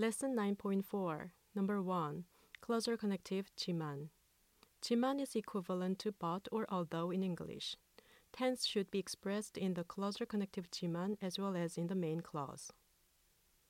Lesson 9.4 Number 1. Clausal connective 지만. 지만 is equivalent to but or although in English. Tense should be expressed in the clausal connective 지만 as well as in the main clause.